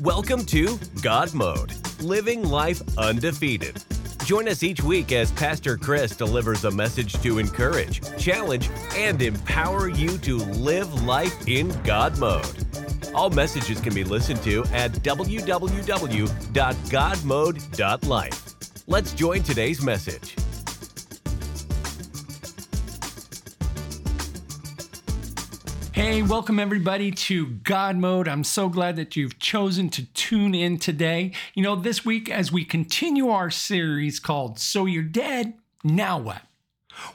Welcome to God Mode, living life undefeated. Join us each week as Pastor Chris delivers a message to encourage, challenge, and empower you to live life in God mode. All messages can be listened to at www.godmode.life. Let's join today's message. Hey, welcome everybody to God Mode. I'm so glad that you've chosen to tune in today. You know, this week, as we continue our series called So You're Dead, Now What?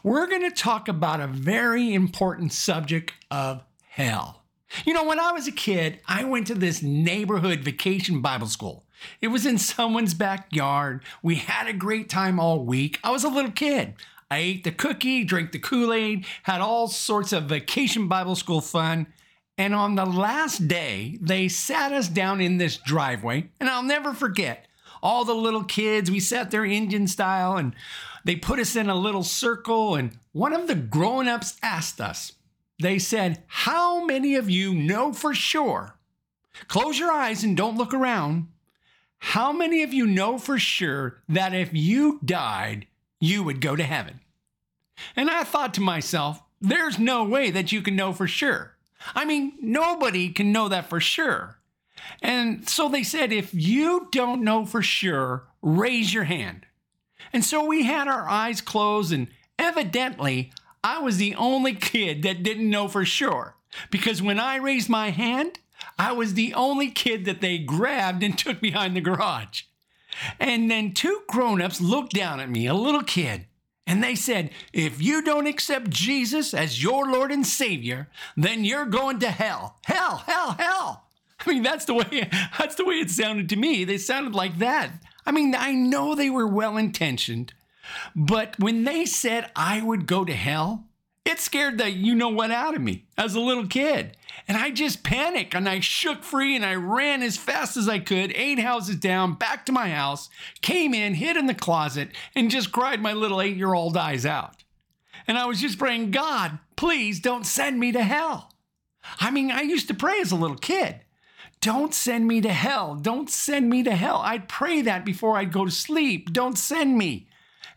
We're going to talk about a very important subject of hell. You know, when I was a kid, I went to this neighborhood vacation Bible school. It was in someone's backyard. We had a great time all week. I was a little kid. I ate the cookie, drank the Kool Aid, had all sorts of vacation Bible school fun. And on the last day, they sat us down in this driveway, and I'll never forget all the little kids. We sat there Indian style, and they put us in a little circle. And one of the grown ups asked us, they said, How many of you know for sure? Close your eyes and don't look around. How many of you know for sure that if you died, you would go to heaven. And I thought to myself, there's no way that you can know for sure. I mean, nobody can know that for sure. And so they said, if you don't know for sure, raise your hand. And so we had our eyes closed, and evidently, I was the only kid that didn't know for sure. Because when I raised my hand, I was the only kid that they grabbed and took behind the garage. And then two grown ups looked down at me, a little kid, and they said, If you don't accept Jesus as your Lord and Savior, then you're going to hell. Hell, hell, hell. I mean, that's the way that's the way it sounded to me. They sounded like that. I mean, I know they were well intentioned, but when they said I would go to hell, it scared the you know what out of me as a little kid. And I just panicked and I shook free and I ran as fast as I could, eight houses down, back to my house, came in, hid in the closet, and just cried my little eight year old eyes out. And I was just praying, God, please don't send me to hell. I mean, I used to pray as a little kid. Don't send me to hell. Don't send me to hell. I'd pray that before I'd go to sleep. Don't send me.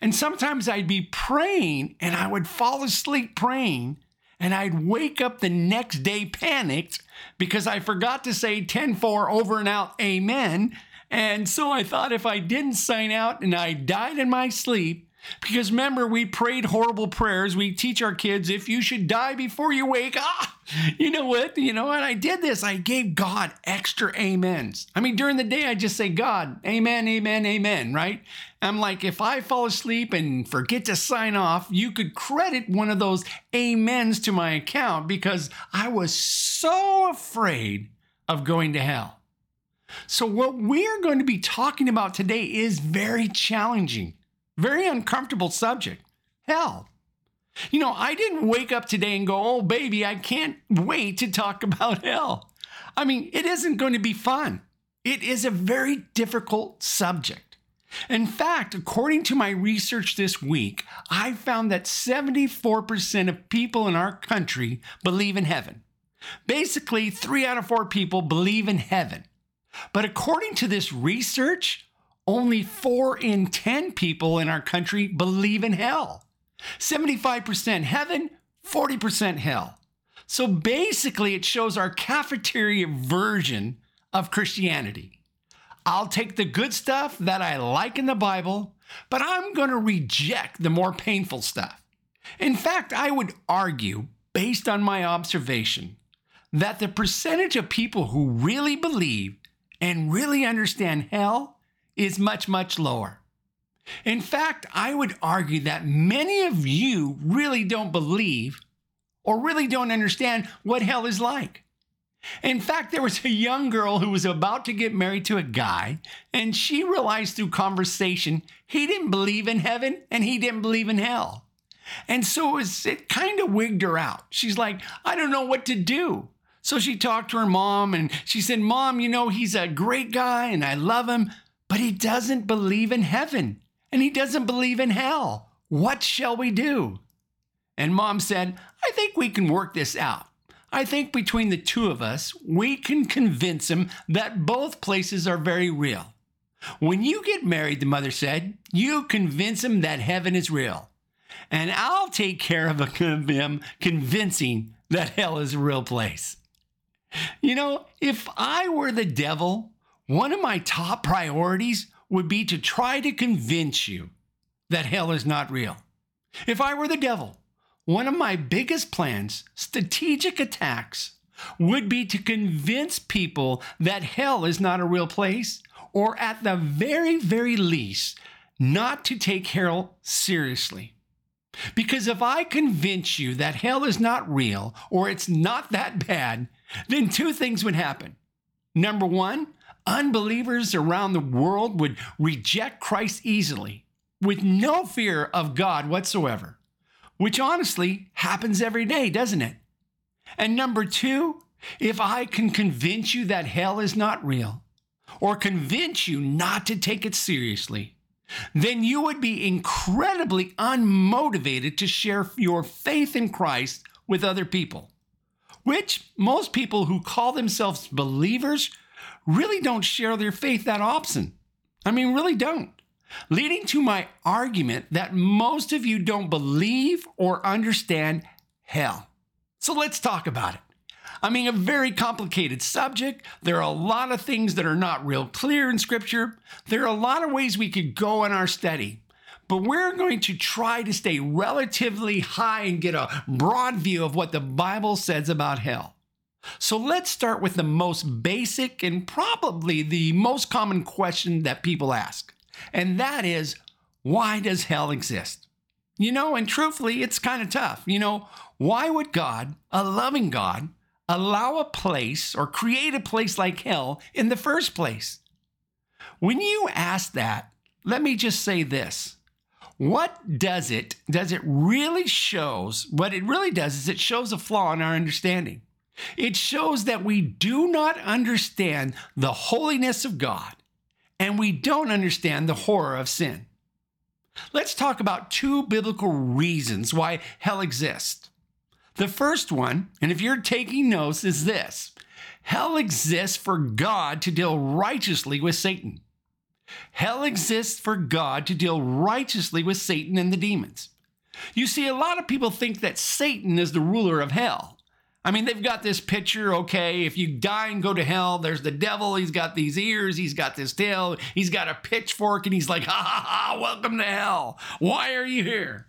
And sometimes I'd be praying and I would fall asleep praying and I'd wake up the next day panicked because I forgot to say 10 4 over and out, amen. And so I thought if I didn't sign out and I died in my sleep, because remember, we prayed horrible prayers. We teach our kids if you should die before you wake, ah, you know what? You know, and I did this. I gave God extra amens. I mean, during the day, I just say, God, amen, amen, amen, right? I'm like, if I fall asleep and forget to sign off, you could credit one of those amens to my account because I was so afraid of going to hell. So, what we're going to be talking about today is very challenging. Very uncomfortable subject. Hell. You know, I didn't wake up today and go, oh, baby, I can't wait to talk about hell. I mean, it isn't going to be fun. It is a very difficult subject. In fact, according to my research this week, I found that 74% of people in our country believe in heaven. Basically, three out of four people believe in heaven. But according to this research, only four in 10 people in our country believe in hell. 75% heaven, 40% hell. So basically, it shows our cafeteria version of Christianity. I'll take the good stuff that I like in the Bible, but I'm going to reject the more painful stuff. In fact, I would argue, based on my observation, that the percentage of people who really believe and really understand hell is much, much lower. In fact, I would argue that many of you really don't believe or really don't understand what hell is like. In fact, there was a young girl who was about to get married to a guy, and she realized through conversation he didn't believe in heaven and he didn't believe in hell. And so it, was, it kind of wigged her out. She's like, I don't know what to do. So she talked to her mom and she said, Mom, you know, he's a great guy and I love him, but he doesn't believe in heaven and he doesn't believe in hell. What shall we do? And mom said, I think we can work this out. I think between the two of us, we can convince him that both places are very real. When you get married, the mother said, you convince him that heaven is real. And I'll take care of him convincing that hell is a real place. You know, if I were the devil, one of my top priorities would be to try to convince you that hell is not real. If I were the devil, one of my biggest plans, strategic attacks, would be to convince people that hell is not a real place, or at the very, very least, not to take hell seriously. Because if I convince you that hell is not real or it's not that bad, then two things would happen. Number one, unbelievers around the world would reject Christ easily with no fear of God whatsoever, which honestly happens every day, doesn't it? And number two, if I can convince you that hell is not real or convince you not to take it seriously, then you would be incredibly unmotivated to share your faith in Christ with other people, which most people who call themselves believers really don't share their faith that often. I mean, really don't. Leading to my argument that most of you don't believe or understand hell. So let's talk about it. I mean, a very complicated subject. There are a lot of things that are not real clear in Scripture. There are a lot of ways we could go in our study. But we're going to try to stay relatively high and get a broad view of what the Bible says about hell. So let's start with the most basic and probably the most common question that people ask. And that is, why does hell exist? You know, and truthfully, it's kind of tough. You know, why would God, a loving God, allow a place or create a place like hell in the first place? When you ask that, let me just say this. What does it, does it really shows, what it really does is it shows a flaw in our understanding. It shows that we do not understand the holiness of God and we don't understand the horror of sin. Let's talk about two biblical reasons why hell exists. The first one, and if you're taking notes, is this hell exists for God to deal righteously with Satan. Hell exists for God to deal righteously with Satan and the demons. You see, a lot of people think that Satan is the ruler of hell. I mean, they've got this picture, okay, if you die and go to hell, there's the devil. He's got these ears, he's got this tail, he's got a pitchfork, and he's like, ha ha ha, welcome to hell. Why are you here?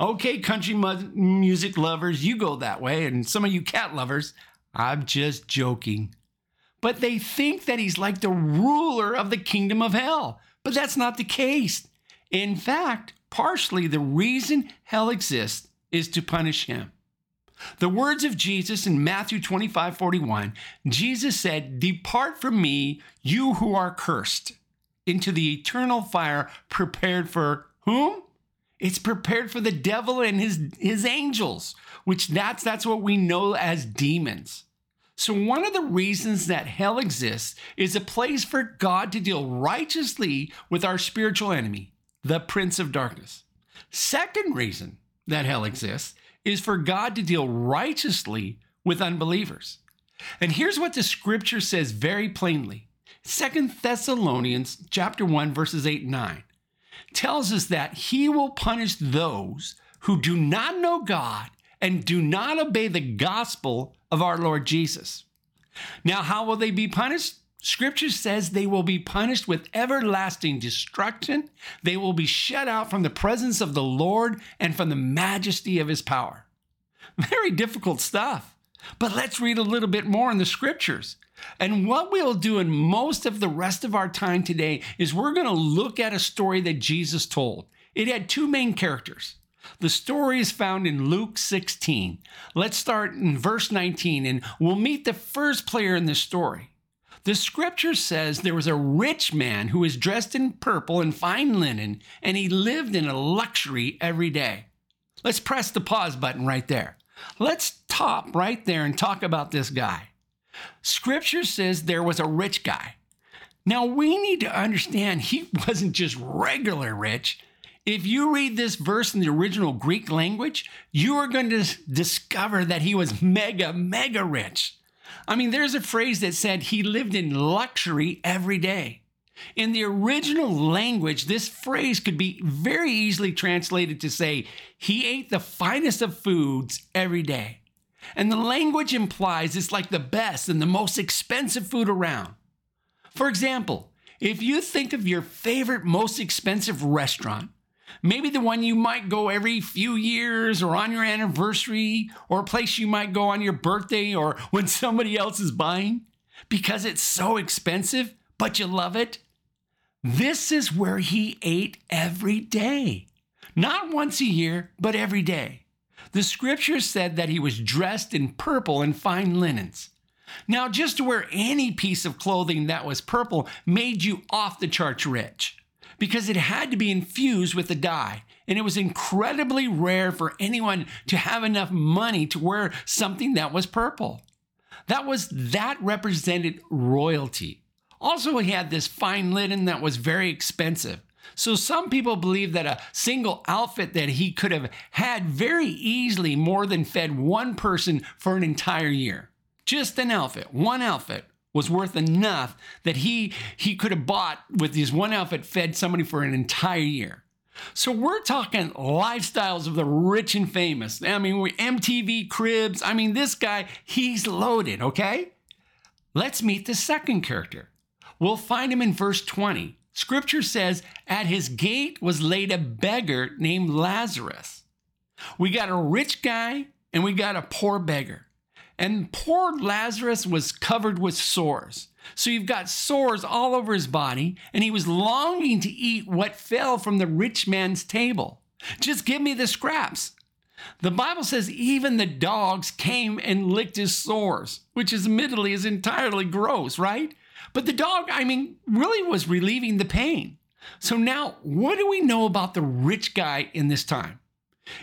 Okay, country music lovers, you go that way, and some of you cat lovers, I'm just joking. But they think that he's like the ruler of the kingdom of hell. But that's not the case. In fact, partially the reason hell exists is to punish him. The words of Jesus in Matthew 25 41, Jesus said, Depart from me, you who are cursed, into the eternal fire prepared for whom? It's prepared for the devil and his, his angels, which that's that's what we know as demons. So one of the reasons that hell exists is a place for God to deal righteously with our spiritual enemy, the prince of darkness. Second reason that hell exists is for God to deal righteously with unbelievers. And here's what the scripture says very plainly. Second Thessalonians chapter 1 verses 8 and 9 tells us that he will punish those who do not know God and do not obey the gospel of our Lord Jesus. Now, how will they be punished? Scripture says they will be punished with everlasting destruction. They will be shut out from the presence of the Lord and from the majesty of his power. Very difficult stuff. But let's read a little bit more in the scriptures. And what we'll do in most of the rest of our time today is we're going to look at a story that Jesus told. It had two main characters. The story is found in Luke 16. Let's start in verse 19 and we'll meet the first player in this story. The scripture says there was a rich man who was dressed in purple and fine linen, and he lived in a luxury every day. Let's press the pause button right there. Let's stop right there and talk about this guy. Scripture says there was a rich guy. Now we need to understand he wasn't just regular rich. If you read this verse in the original Greek language, you are going to discover that he was mega, mega rich. I mean, there's a phrase that said he lived in luxury every day. In the original language, this phrase could be very easily translated to say, he ate the finest of foods every day. And the language implies it's like the best and the most expensive food around. For example, if you think of your favorite, most expensive restaurant, maybe the one you might go every few years or on your anniversary, or a place you might go on your birthday or when somebody else is buying, because it's so expensive, but you love it, this is where he ate every day. Not once a year, but every day. The scripture said that he was dressed in purple and fine linens. Now, just to wear any piece of clothing that was purple made you off the charts rich because it had to be infused with a dye. And it was incredibly rare for anyone to have enough money to wear something that was purple. That was that represented royalty. Also, he had this fine linen that was very expensive. So some people believe that a single outfit that he could have had very easily more than fed one person for an entire year. Just an outfit, one outfit was worth enough that he he could have bought with his one outfit fed somebody for an entire year. So we're talking lifestyles of the rich and famous. I mean, MTV cribs. I mean, this guy, he's loaded, okay? Let's meet the second character. We'll find him in verse 20. Scripture says, At his gate was laid a beggar named Lazarus. We got a rich guy and we got a poor beggar. And poor Lazarus was covered with sores. So you've got sores all over his body, and he was longing to eat what fell from the rich man's table. Just give me the scraps. The Bible says even the dogs came and licked his sores, which is admittedly is entirely gross, right? But the dog, I mean, really was relieving the pain. So now, what do we know about the rich guy in this time?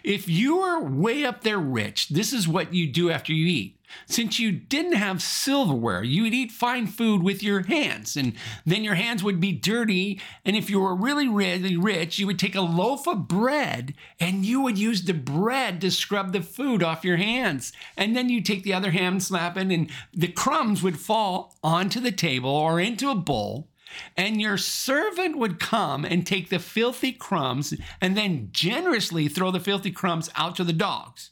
If you are way up there rich, this is what you do after you eat. Since you didn't have silverware, you would eat fine food with your hands, and then your hands would be dirty. And if you were really, really rich, you would take a loaf of bread and you would use the bread to scrub the food off your hands. And then you take the other hand, slap it, and the crumbs would fall onto the table or into a bowl. And your servant would come and take the filthy crumbs and then generously throw the filthy crumbs out to the dogs.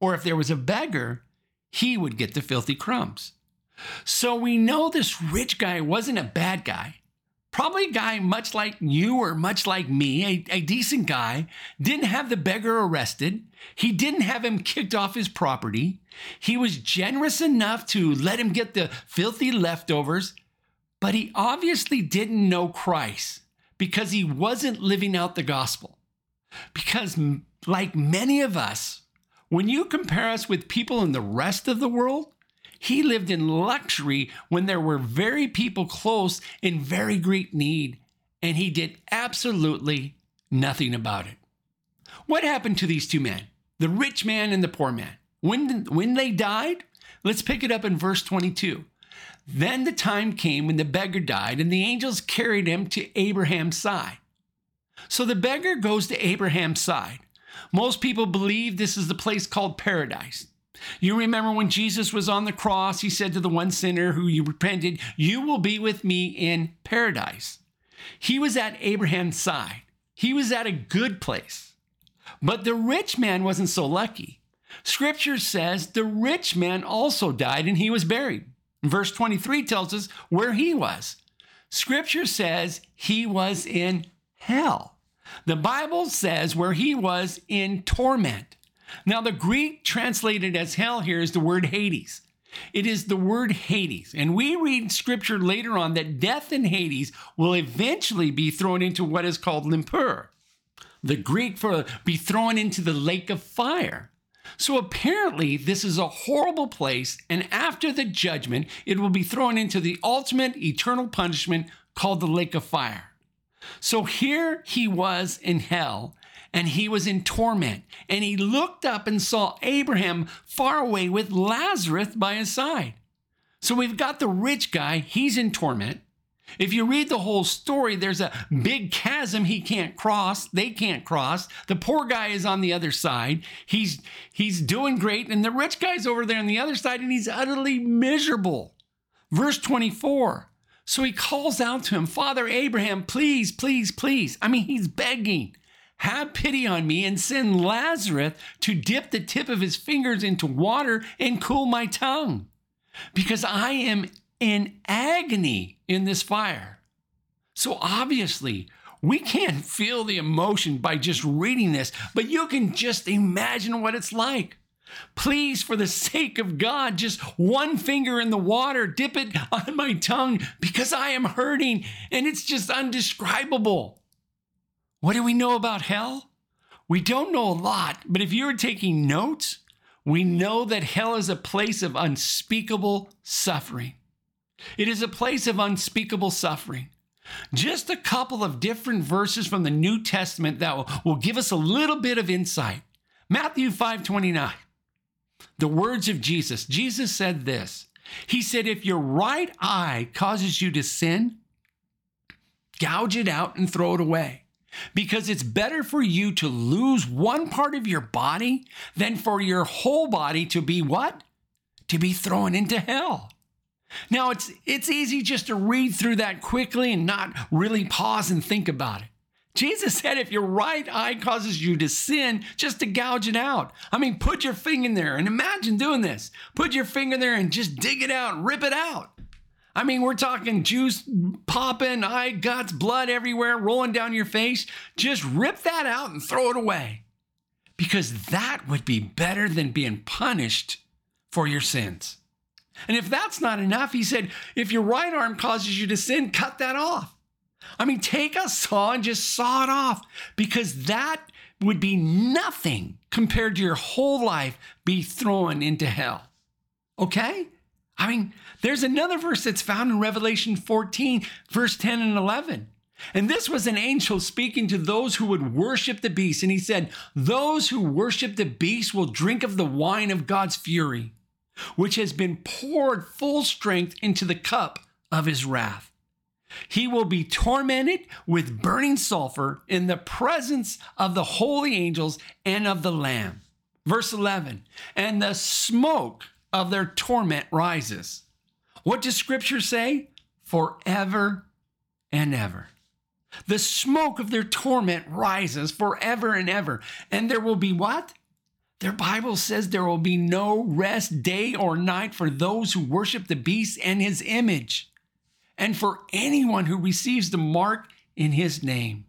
Or if there was a beggar, he would get the filthy crumbs. So we know this rich guy wasn't a bad guy. Probably a guy much like you or much like me, a, a, decent guy, didn't have the beggar arrested. He didn't have him kicked off his property. He was generous enough to let him get the filthy leftovers but he obviously didn't know Christ because he wasn't living out the gospel. Because, like many of us, when you compare us with people in the rest of the world, he lived in luxury when there were very people close in very great need, and he did absolutely nothing about it. What happened to these two men, the rich man and the poor man? When, when they died, let's pick it up in verse 22. Then the time came when the beggar died, and the angels carried him to Abraham's side. So the beggar goes to Abraham's side. Most people believe this is the place called paradise. You remember when Jesus was on the cross, he said to the one sinner who you repented, You will be with me in paradise. He was at Abraham's side, he was at a good place. But the rich man wasn't so lucky. Scripture says the rich man also died and he was buried. Verse 23 tells us where he was. Scripture says he was in hell. The Bible says where he was in torment. Now, the Greek translated as hell here is the word Hades. It is the word Hades. And we read scripture later on that death in Hades will eventually be thrown into what is called Nippur. The Greek for be thrown into the lake of fire. So apparently, this is a horrible place, and after the judgment, it will be thrown into the ultimate eternal punishment called the lake of fire. So here he was in hell, and he was in torment, and he looked up and saw Abraham far away with Lazarus by his side. So we've got the rich guy, he's in torment. If you read the whole story, there's a big chasm he can't cross. They can't cross. The poor guy is on the other side. He's he's doing great, and the rich guy's over there on the other side, and he's utterly miserable. Verse 24. So he calls out to him, Father Abraham, please, please, please. I mean, he's begging. Have pity on me and send Lazarus to dip the tip of his fingers into water and cool my tongue, because I am in agony in this fire. So obviously, we can't feel the emotion by just reading this, but you can just imagine what it's like. Please, for the sake of God, just one finger in the water, dip it on my tongue because I am hurting and it's just undescribable. What do we know about hell? We don't know a lot, but if you're taking notes, we know that hell is a place of unspeakable suffering. It is a place of unspeakable suffering. Just a couple of different verses from the New Testament that will, will give us a little bit of insight. Matthew 5 29. The words of Jesus. Jesus said this. He said, If your right eye causes you to sin, gouge it out and throw it away. Because it's better for you to lose one part of your body than for your whole body to be what? To be thrown into hell. Now it's it's easy just to read through that quickly and not really pause and think about it. Jesus said if your right eye causes you to sin, just to gouge it out. I mean, put your finger in there and imagine doing this. Put your finger there and just dig it out, rip it out. I mean, we're talking juice popping, eye guts, blood everywhere, rolling down your face. Just rip that out and throw it away. Because that would be better than being punished for your sins. And if that's not enough, he said, if your right arm causes you to sin, cut that off. I mean, take a saw and just saw it off because that would be nothing compared to your whole life be thrown into hell. Okay? I mean, there's another verse that's found in Revelation 14, verse 10 and 11. And this was an angel speaking to those who would worship the beast. And he said, Those who worship the beast will drink of the wine of God's fury, which has been poured full strength into the cup of his wrath. He will be tormented with burning sulfur in the presence of the holy angels and of the Lamb. Verse 11, and the smoke of their torment rises. What does scripture say? Forever and ever. The smoke of their torment rises forever and ever. And there will be what? Their Bible says there will be no rest day or night for those who worship the beast and his image, and for anyone who receives the mark in his name.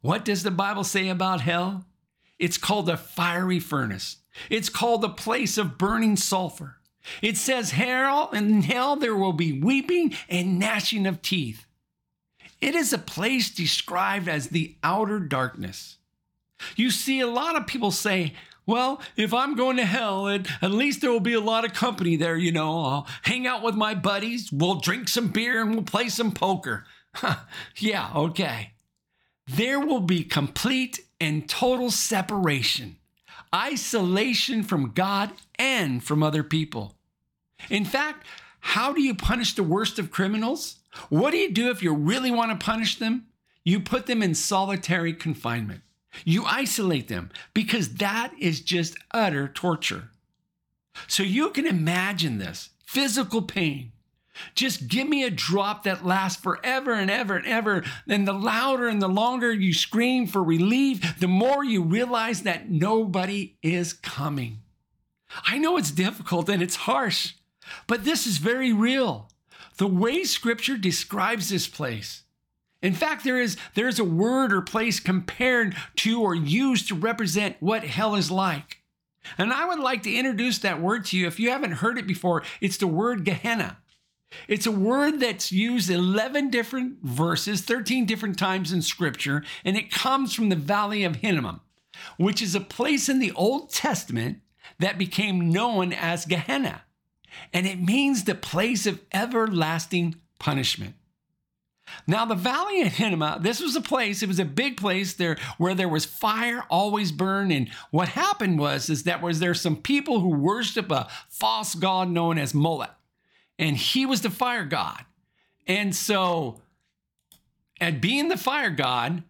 What does the Bible say about hell? It's called a fiery furnace. It's called the place of burning sulfur. It says, Hell, in hell there will be weeping and gnashing of teeth. It is a place described as the outer darkness. You see, a lot of people say, well, if I'm going to hell, at, least there will be a lot of company there, you know. I'll hang out with my buddies, we'll drink some beer, and we'll play some poker. yeah, okay. There will be complete and total separation isolation from God and from other people. In fact, how do you punish the worst of criminals? What do you do if you really want to punish them? You put them in solitary confinement. You isolate them because that is just utter torture. So you can imagine this physical pain, just give me a drop that lasts forever and ever and ever. And the louder and the longer you scream for relief, the more you realize that nobody is coming. I know it's difficult and it's harsh, but this is very real. The way scripture describes this place. In fact, there is, there is a word or place compared to or used to represent what hell is like. And I would like to introduce that word to you. If you haven't heard it before, it's the word Gehenna. It's a word that's used 11 different verses, 13 different times in scripture, and it comes from the Valley of Hinnom, which is a place in the Old Testament that became known as Gehenna. And it means the place of everlasting punishment. Now, the Valley of Hinnom, uh, this was a place, it was a big place there where there was fire always burned. And what happened was, is that was there some people who worship a false god known as Molech and he was the fire god. And so, at being the fire god,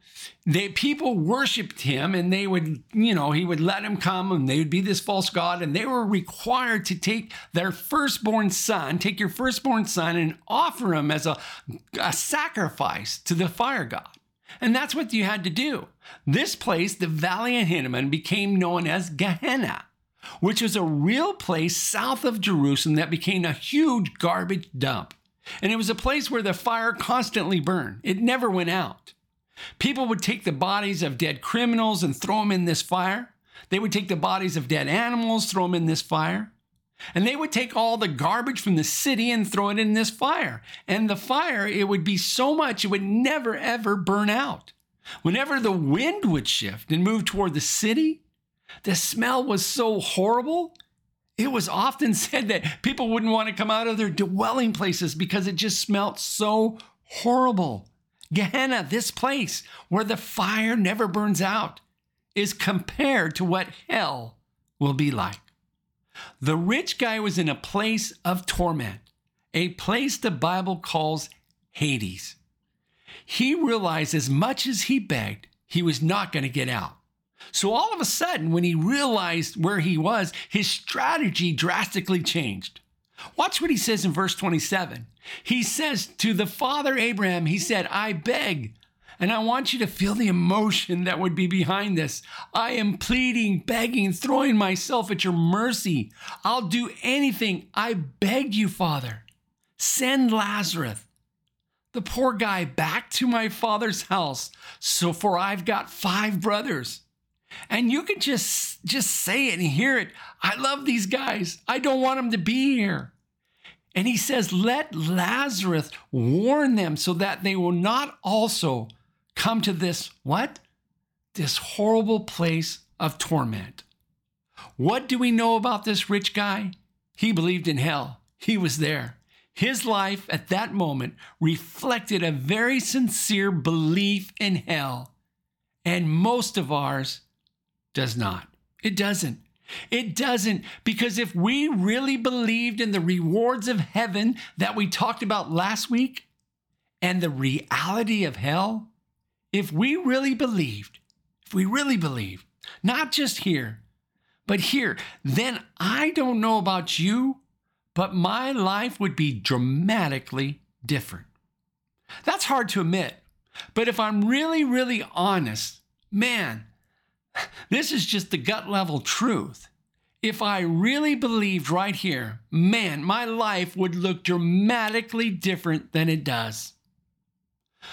they people worshipped him and they would, you know, he would let them come and they would be this false god and they were required to take their firstborn son, take your firstborn son and offer him as a, a sacrifice to the fire god. And that's what you had to do. This place, the Valley of Hinnom, became known as Gehenna, which was a real place south of Jerusalem that became a huge garbage dump. And it was a place where the fire constantly burned, it never went out. People would take the bodies of dead criminals and throw them in this fire. They would take the bodies of dead animals, throw them in this fire. And they would take all the garbage from the city and throw it in this fire. And the fire, it would be so much, it would never, ever burn out. Whenever the wind would shift and move toward the city, the smell was so horrible. It was often said that people wouldn't want to come out of their dwelling places because it just smelt so horrible. Gehenna, this place where the fire never burns out, is compared to what hell will be like. The rich guy was in a place of torment, a place the Bible calls Hades. He realized as much as he begged, he was not going to get out. So all of a sudden, when he realized where he was, his strategy drastically changed. Watch what he says in verse 27. He says to the father Abraham, he said, I beg, and I want you to feel the emotion that would be behind this. I am pleading, begging, throwing myself at your mercy. I'll do anything. I beg you, Father. Send Lazarus, the poor guy, back to my father's house. So, for I've got five brothers. And you can just just say it and hear it. I love these guys. I don't want them to be here. And he says, Let Lazarus warn them so that they will not also come to this what? This horrible place of torment. What do we know about this rich guy? He believed in hell. He was there. His life at that moment reflected a very sincere belief in hell. And most of ours does not. It doesn't. It doesn't, because if we really believed in the rewards of heaven that we talked about last week and the reality of hell, if we really believed, if we really believed, not just here, but here, then I don't know about you, but my life would be dramatically different. That's hard to admit, but if I'm really, really honest, man, this is just the gut level truth. If I really believed right here, man, my life would look dramatically different than it does.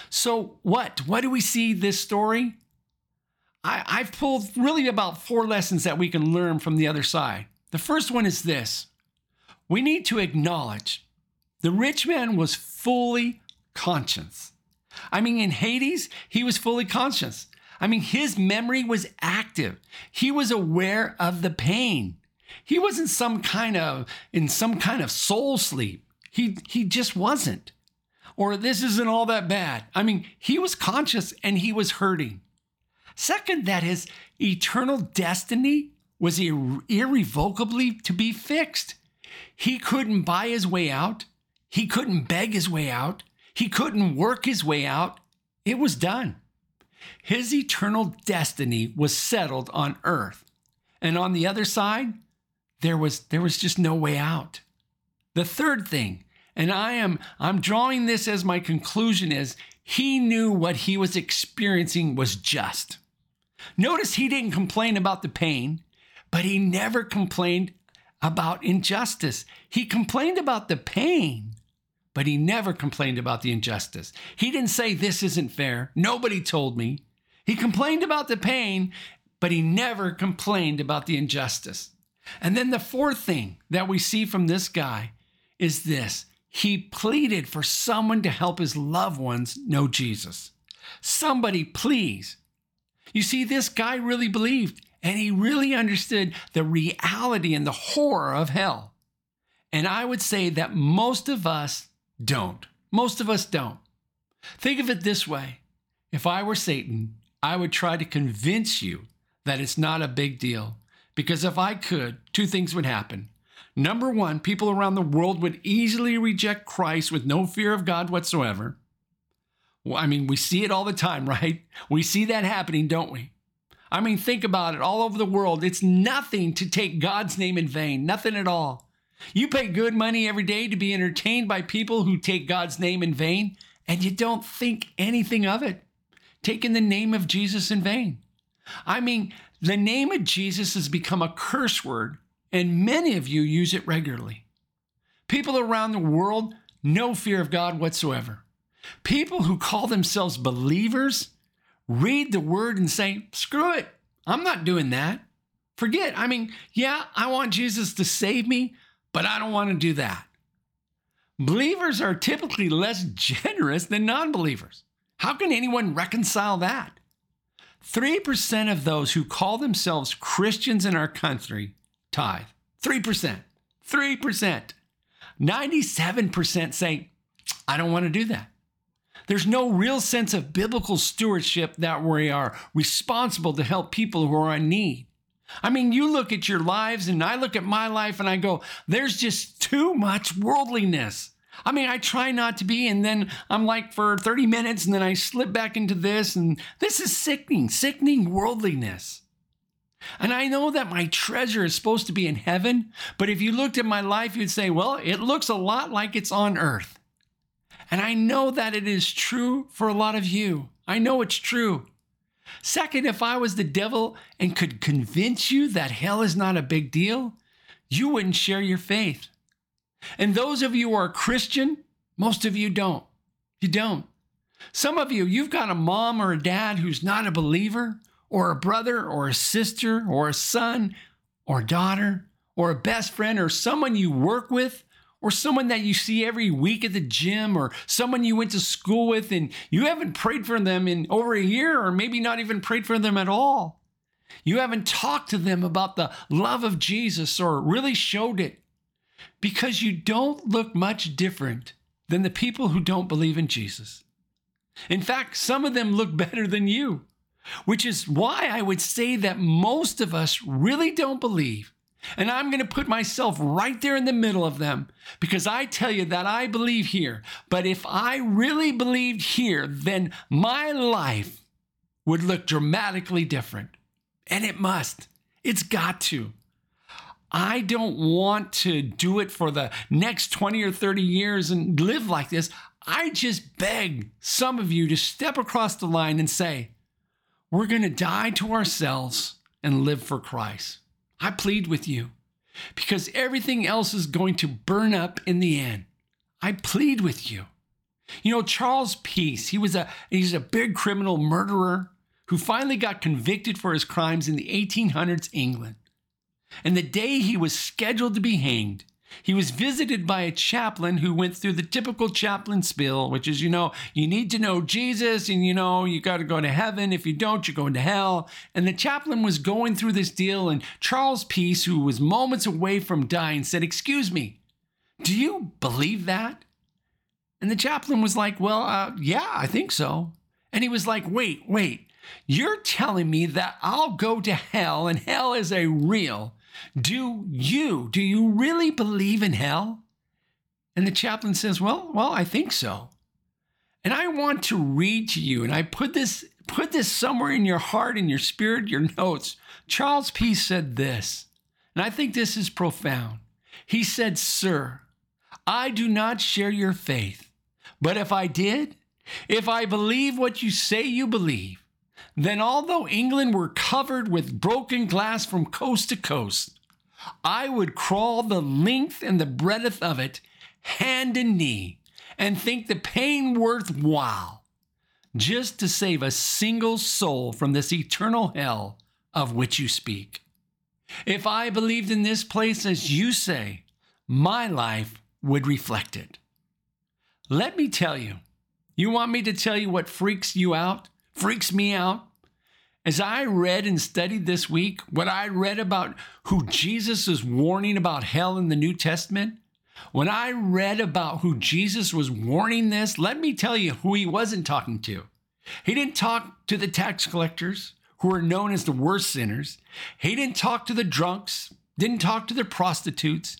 So, what? What do we see this story? I, I've pulled really about four lessons that we can learn from the other side. The first one is this we need to acknowledge the rich man was fully conscious. I mean, in Hades, he was fully conscious. I mean, his memory was active. He was aware of the pain. He wasn't some kind of in some kind of soul sleep. He he just wasn't. Or this isn't all that bad. I mean, he was conscious and he was hurting. Second, that his eternal destiny was ir- irrevocably to be fixed. He couldn't buy his way out. He couldn't beg his way out. He couldn't work his way out. It was done. His eternal destiny was settled on earth. And on the other side, there was there was just no way out. The third thing, and I am I'm drawing this as my conclusion is he knew what he was experiencing was just. Notice he didn't complain about the pain, but he never complained about injustice. He complained about the pain, but he never complained about the injustice. He didn't say, This isn't fair. Nobody told me. He complained about the pain, but he never complained about the injustice. And then the fourth thing that we see from this guy is this he pleaded for someone to help his loved ones know Jesus. Somebody, please. You see, this guy really believed and he really understood the reality and the horror of hell. And I would say that most of us don't. Most of us don't. Think of it this way if I were Satan, I would try to convince you that it's not a big deal. Because if I could, two things would happen. Number one, people around the world would easily reject Christ with no fear of God whatsoever. Well, I mean, we see it all the time, right? We see that happening, don't we? I mean, think about it all over the world. It's nothing to take God's name in vain, nothing at all. You pay good money every day to be entertained by people who take God's name in vain, and you don't think anything of it, taking the name of Jesus in vain. I mean, the name of Jesus has become a curse word, and many of you use it regularly. People around the world, no fear of God whatsoever. People who call themselves believers read the word and say, screw it, I'm not doing that. Forget, I mean, yeah, I want Jesus to save me, but I don't want to do that. Believers are typically less generous than non believers. How can anyone reconcile that? 3% of those who call themselves Christians in our country tithe. 3%. 3%. 97% say, I don't want to do that. There's no real sense of biblical stewardship that we are responsible to help people who are in need. I mean, you look at your lives and I look at my life and I go, there's just too much worldliness. I mean, I try not to be, and then I'm like for 30 minutes, and then I slip back into this, and this is sickening, sickening worldliness. And I know that my treasure is supposed to be in heaven, but if you looked at my life, you'd say, well, it looks a lot like it's on earth. And I know that it is true for a lot of you. I know it's true. Second, if I was the devil and could convince you that hell is not a big deal, you wouldn't share your faith. And those of you who are Christian, most of you don't. You don't. Some of you, you've got a mom or a dad who's not a believer, or a brother or a sister or a son or daughter or a best friend or someone you work with or someone that you see every week at the gym or someone you went to school with and you haven't prayed for them in over a year or maybe not even prayed for them at all. You haven't talked to them about the love of Jesus or really showed it because you don't look much different than the people who don't believe in Jesus. In fact, some of them look better than you, which is why I would say that most of us really don't believe. And I'm going to put myself right there in the middle of them because I tell you that I believe here. But if I really believed here, then my life would look dramatically different. And it must. It's got to. I don't want to do it for the next 20 or 30 years and live like this. I just beg some of you to step across the line and say, we're going to die to ourselves and live for Christ. I plead with you because everything else is going to burn up in the end. I plead with you. You know, Charles Peace, he was a he's a big criminal murderer who finally got convicted for his crimes in the 1800s England. And the day he was scheduled to be hanged, he was visited by a chaplain who went through the typical chaplain spiel, which is, you know, you need to know Jesus and, you know, you got to go to heaven. If you don't, you're going to hell. And the chaplain was going through this deal, and Charles Peace, who was moments away from dying, said, Excuse me, do you believe that? And the chaplain was like, Well, uh, yeah, I think so. And he was like, Wait, wait, you're telling me that I'll go to hell and hell is a real do you, do you really believe in hell? And the chaplain says, Well, well, I think so. And I want to read to you, and I put this, put this somewhere in your heart, in your spirit, your notes. Charles Peace said this, and I think this is profound. He said, Sir, I do not share your faith, but if I did, if I believe what you say you believe, then although England were covered with broken glass from coast to coast, I would crawl the length and the breadth of it, hand and knee, and think the pain worthwhile, just to save a single soul from this eternal hell of which you speak. If I believed in this place as you say, my life would reflect it. Let me tell you, you want me to tell you what freaks you out, freaks me out? As I read and studied this week, what I read about who Jesus is warning about hell in the New Testament, when I read about who Jesus was warning this, let me tell you who he wasn't talking to. He didn't talk to the tax collectors, who are known as the worst sinners. He didn't talk to the drunks, didn't talk to the prostitutes.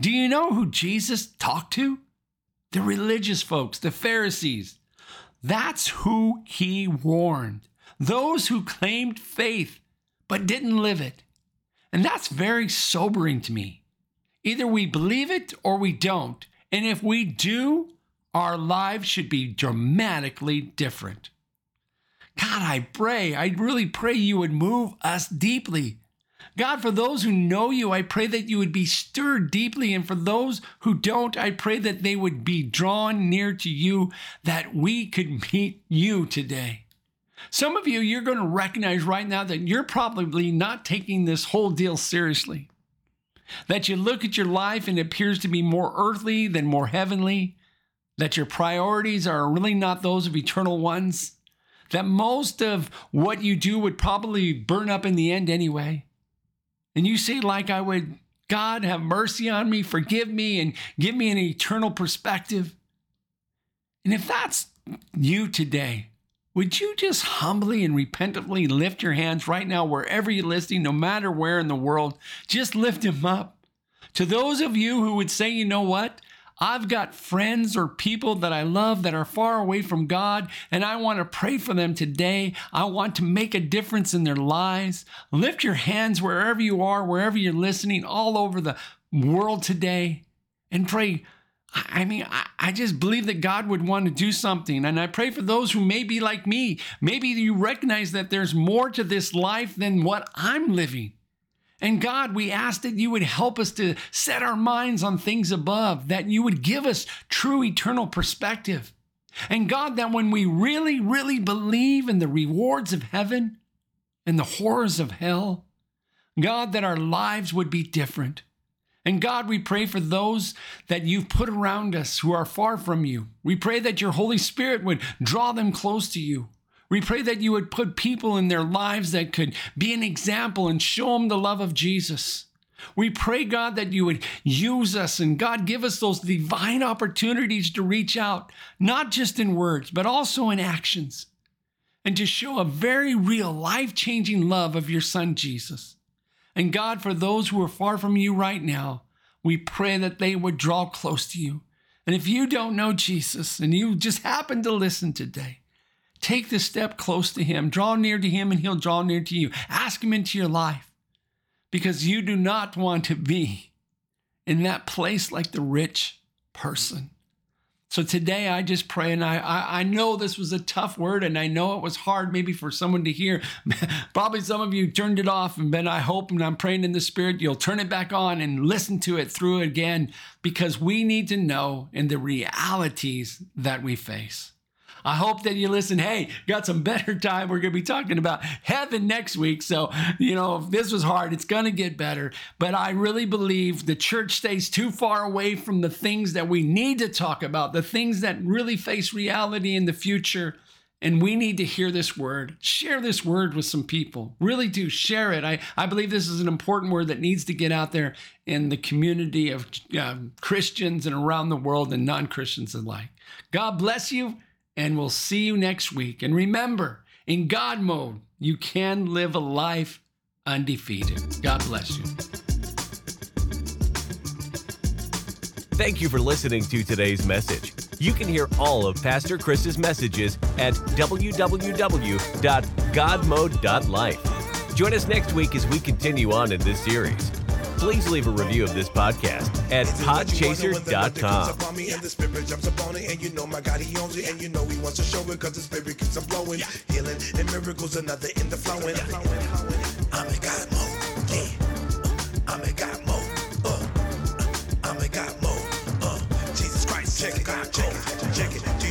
Do you know who Jesus talked to? The religious folks, the Pharisees. That's who he warned. Those who claimed faith but didn't live it. And that's very sobering to me. Either we believe it or we don't. And if we do, our lives should be dramatically different. God, I pray, I really pray you would move us deeply. God, for those who know you, I pray that you would be stirred deeply. And for those who don't, I pray that they would be drawn near to you, that we could meet you today. Some of you, you're going to recognize right now that you're probably not taking this whole deal seriously. That you look at your life and it appears to be more earthly than more heavenly. That your priorities are really not those of eternal ones. That most of what you do would probably burn up in the end anyway. And you say, like I would, God, have mercy on me, forgive me, and give me an eternal perspective. And if that's you today, would you just humbly and repentantly lift your hands right now, wherever you're listening, no matter where in the world? Just lift them up. To those of you who would say, you know what? I've got friends or people that I love that are far away from God, and I want to pray for them today. I want to make a difference in their lives. Lift your hands wherever you are, wherever you're listening, all over the world today, and pray. I mean, I just believe that God would want to do something. And I pray for those who may be like me. Maybe you recognize that there's more to this life than what I'm living. And God, we ask that you would help us to set our minds on things above, that you would give us true eternal perspective. And God, that when we really, really believe in the rewards of heaven and the horrors of hell, God, that our lives would be different. And God, we pray for those that you've put around us who are far from you. We pray that your Holy Spirit would draw them close to you. We pray that you would put people in their lives that could be an example and show them the love of Jesus. We pray, God, that you would use us and God, give us those divine opportunities to reach out, not just in words, but also in actions, and to show a very real, life changing love of your Son, Jesus. And God, for those who are far from you right now, we pray that they would draw close to you. And if you don't know Jesus and you just happen to listen today, Take the step close to Him. Draw near to Him and He'll draw near to you. Ask Him into your life because you do not want to be in that place like the rich person. So today I just pray, and I, I, I know this was a tough word, and I know it was hard maybe for someone to hear. Probably some of you turned it off, and then I hope, and I'm praying in the Spirit, you'll turn it back on and listen to it through again, because we need to know in the realities that we face. I hope that you listen. Hey, got some better time. We're going to be talking about heaven next week. So, you know, if this was hard, it's going to get better. But I really believe the church stays too far away from the things that we need to talk about, the things that really face reality in the future. And we need to hear this word. Share this word with some people. Really do share it. I, I believe this is an important word that needs to get out there in the community of uh, Christians and around the world and non Christians alike. God bless you and we'll see you next week. And remember, in God mode, you can live a life undefeated. God bless you. Thank you for listening to today's message. You can hear all of Pastor Chris's messages at www.godmode.life. Join us next week as we continue on in this series please leave a review of this podcast at podchaser.com. And you know my God, he owns it. And you know he wants to show it because spirit keeps on blowing. Healing and miracles, another in the flowing. I'm a God mode. Yeah. I'm a God mode. Uh. I'm a God mode. Uh. Jesus Christ, check it out. Check it. Check it.